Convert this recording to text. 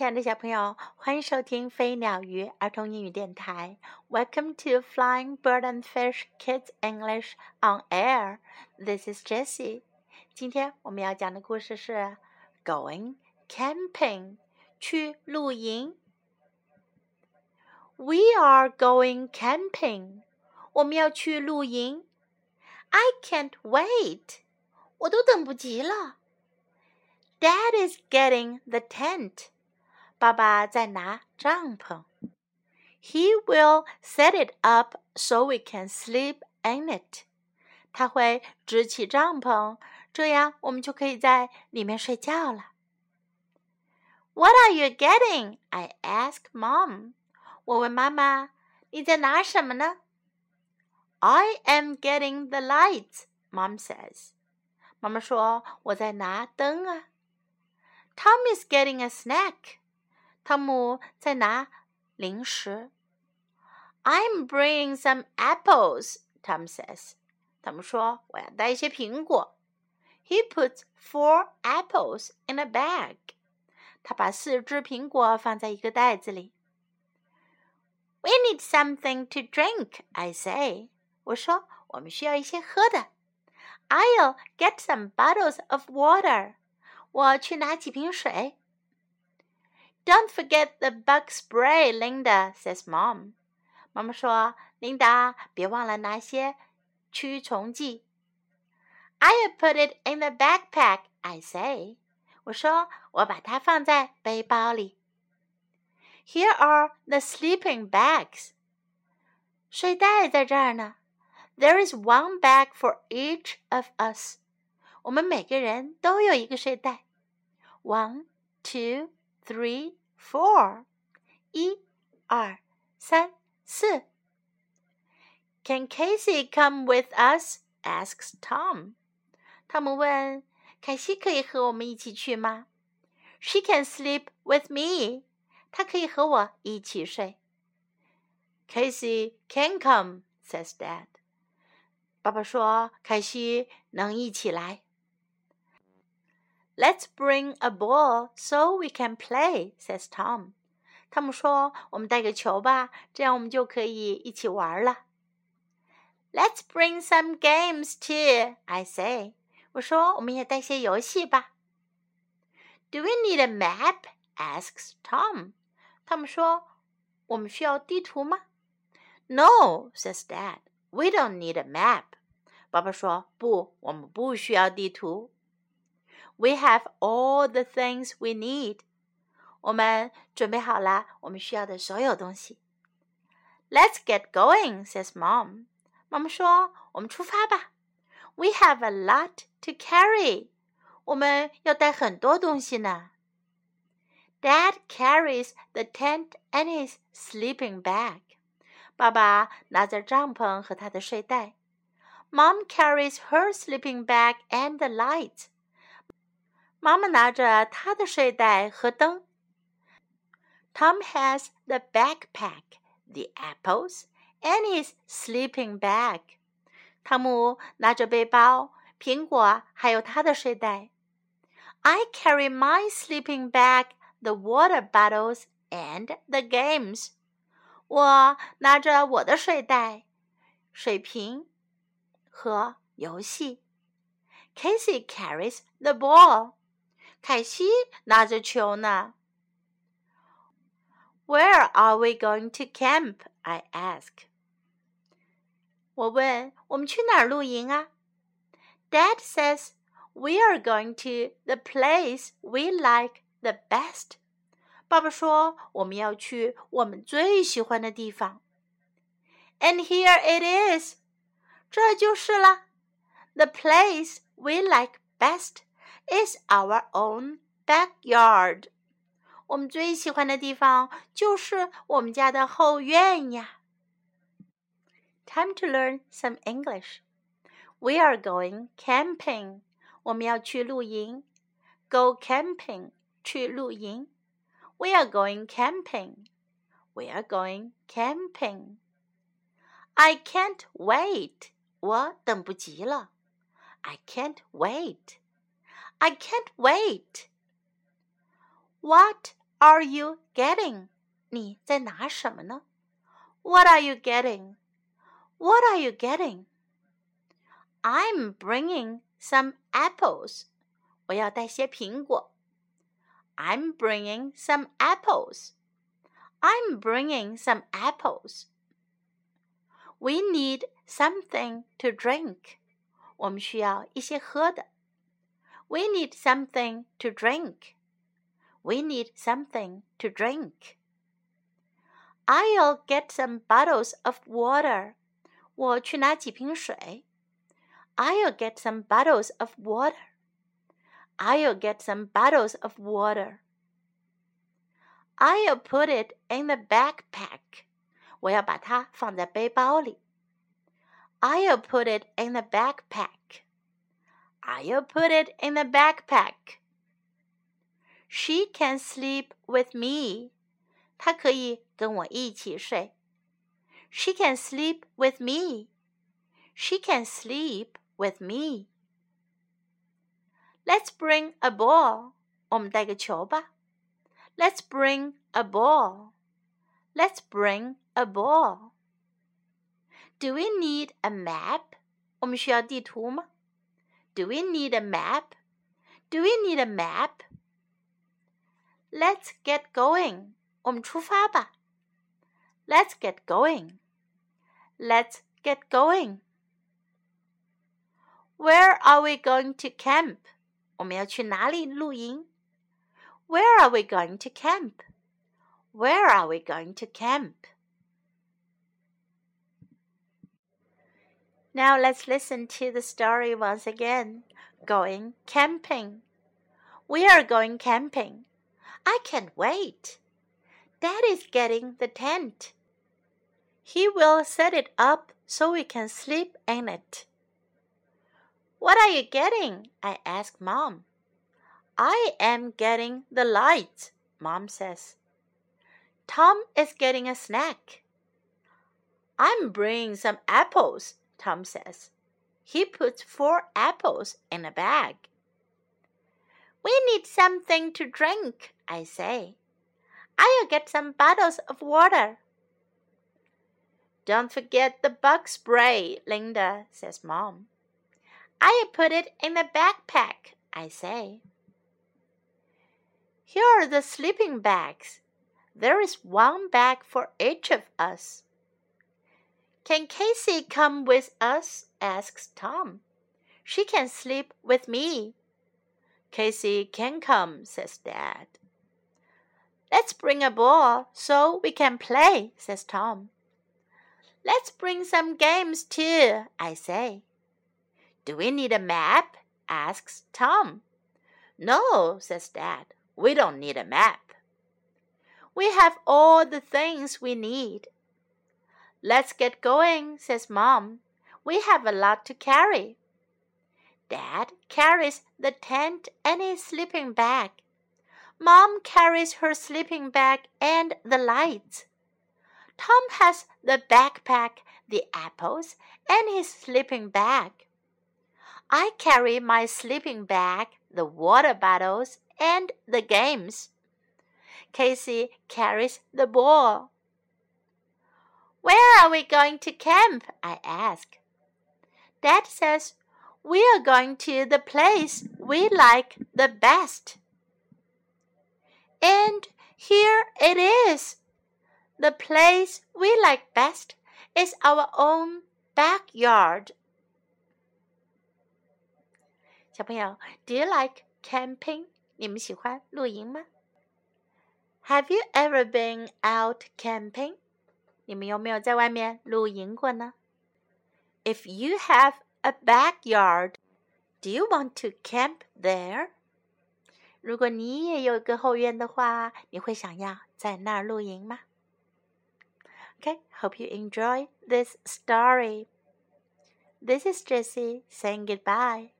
亲爱的小朋友，欢迎收听飞鸟鱼儿童英语电台。Welcome to Flying Bird and Fish Kids English on Air. This is Jessie. 今天我们要讲的故事是 Going Camping，去露营。We are going camping. 我们要去露营。I can't wait. 我都等不及了。Dad is getting the tent. 爸爸在拿帐篷。He will set it up so we can sleep in it. 他会支起帐篷，这样我们就可以在里面睡觉了。What are you getting? I ask Mom. 我问妈妈：“你在拿什么呢？” I am getting the lights, Mom says. 妈妈说：“我在拿灯啊。” Tom is getting a snack. 汤姆在拿零食。I'm bringing some apples, Tom says. 汤姆说：“我要带一些苹果。” He puts four apples in a bag. 他把四只苹果放在一个袋子里。We need something to drink, I say. 我说我们需要一些喝的。I'll get some bottles of water. 我去拿几瓶水。 don't forget the bug spray, Linda says mom. 妈妈说：“琳达，别忘了拿些驱虫剂。” I'll put it in the backpack, I say. 我说：“我把它放在背包里。” Here are the sleeping bags. 睡袋在这儿呢。There is one bag for each of us. 我们每个人都有一个睡袋。One, two Three, four. 一、二、三、四。Can Casey come with us? asks Tom. 汤姆问：“凯西可以和我们一起去吗？”She can sleep with me. 她可以和我一起睡。Casey can come, says Dad. 爸爸说：“凯西能一起来。” Let's bring a ball so we can play," says Tom. 汤姆说：“我们带个球吧，这样我们就可以一起玩了。” Let's bring some games too, I say. 我说：“我们也带些游戏吧。” Do we need a map? asks Tom. 汤姆说：“我们需要地图吗？”No, says Dad. We don't need a map. 爸爸说：“不，我们不需要地图。” ” We have all the things we need. 我们准备好了我们需要的所有东西。Let's get going, says Mom. 妈妈说：“我们出发吧。” We have a lot to carry. 我们要带很多东西呢。Dad carries the tent and his sleeping bag. 爸爸拿着帐篷和他的睡袋。Mom carries her sleeping bag and the lights. 妈妈拿着她的睡袋和灯。Tom has the backpack, the apples, and his sleeping bag. 汤姆拿着背包、苹果，还有他的睡袋。I carry my sleeping bag, the water bottles, and the games. 我拿着我的睡袋、水瓶和游戏。Casey carries the ball. 凯西拿着球呢。Where are we going to camp? I ask. 我问我们去哪儿露营啊？Dad says we are going to the place we like the best. 爸爸说我们要去我们最喜欢的地方。And here it is. 这就是了。The place we like best is our own backyard. 我们最喜欢的地方就是我们家的后院呀。Time to learn some English. We are going camping. 我们要去露营。Go camping. 去露营。We are going camping. We are going camping. I can't wait. 我等不及了。I can't wait. I can't wait. What are you getting？你在拿什么呢？What are you getting? What are you getting? I'm bringing some apples. 我要带些苹果。I'm bringing some apples. I'm bringing some apples. We need something to drink. 我们需要一些喝的。 We need something to drink. We need something to drink. I'll get some bottles of water. 我去拿几瓶水。I'll get some bottles of water. I'll get some bottles of water. I'll put it in the backpack. 我要把它放在背包里。I'll put it in the backpack. I'll put it in the backpack. She can sleep with me. 她可以跟我一起睡。She can sleep with me. She can sleep with me. Let's bring a ball. 我们带个球吧。Let's bring a ball. Let's bring a ball. Do we need a map? 我们需要地图吗 ？Do we need a map? Do we need a map? Let's get going. 我们出发吧。Let's get going. Let's get going. Where are we going to camp? 我们要去哪里露营？Where are we going to camp? Where are we going to camp? Now let's listen to the story once again. Going camping. We are going camping. I can't wait. Dad is getting the tent. He will set it up so we can sleep in it. What are you getting? I ask Mom. I am getting the lights, Mom says. Tom is getting a snack. I'm bringing some apples, Tom says. He puts four apples in a bag. We need something to drink, I say. I'll get some bottles of water. Don't forget the bug spray, Linda, says Mom. I put it in the backpack, I say. Here are the sleeping bags. There is one bag for each of us. Can Casey come with us? asks Tom. She can sleep with me. Casey can come, says Dad. Let's bring a ball so we can play, says Tom. Let's bring some games too, I say. Do we need a map? asks Tom. No, says Dad. We don't need a map. We have all the things we need. Let's get going, says Mom. We have a lot to carry. Dad carries the tent and his sleeping bag. Mom carries her sleeping bag and the lights. Tom has the backpack, the apples, and his sleeping bag. I carry my sleeping bag, the water bottles, and the games. Casey carries the ball. Where are we going to camp? I ask. Dad says we are going to the place we like the best. And here it is. The place we like best is our own backyard. 小朋友，Do you like camping？你们喜欢露营吗？Have you ever been out camping？ 你们有没有在外面露营过呢？If you have a backyard, do you want to camp there？如果你也有个后院的话，你会想要在那儿露营吗？Okay, hope you enjoy this story. This is Jessie saying goodbye.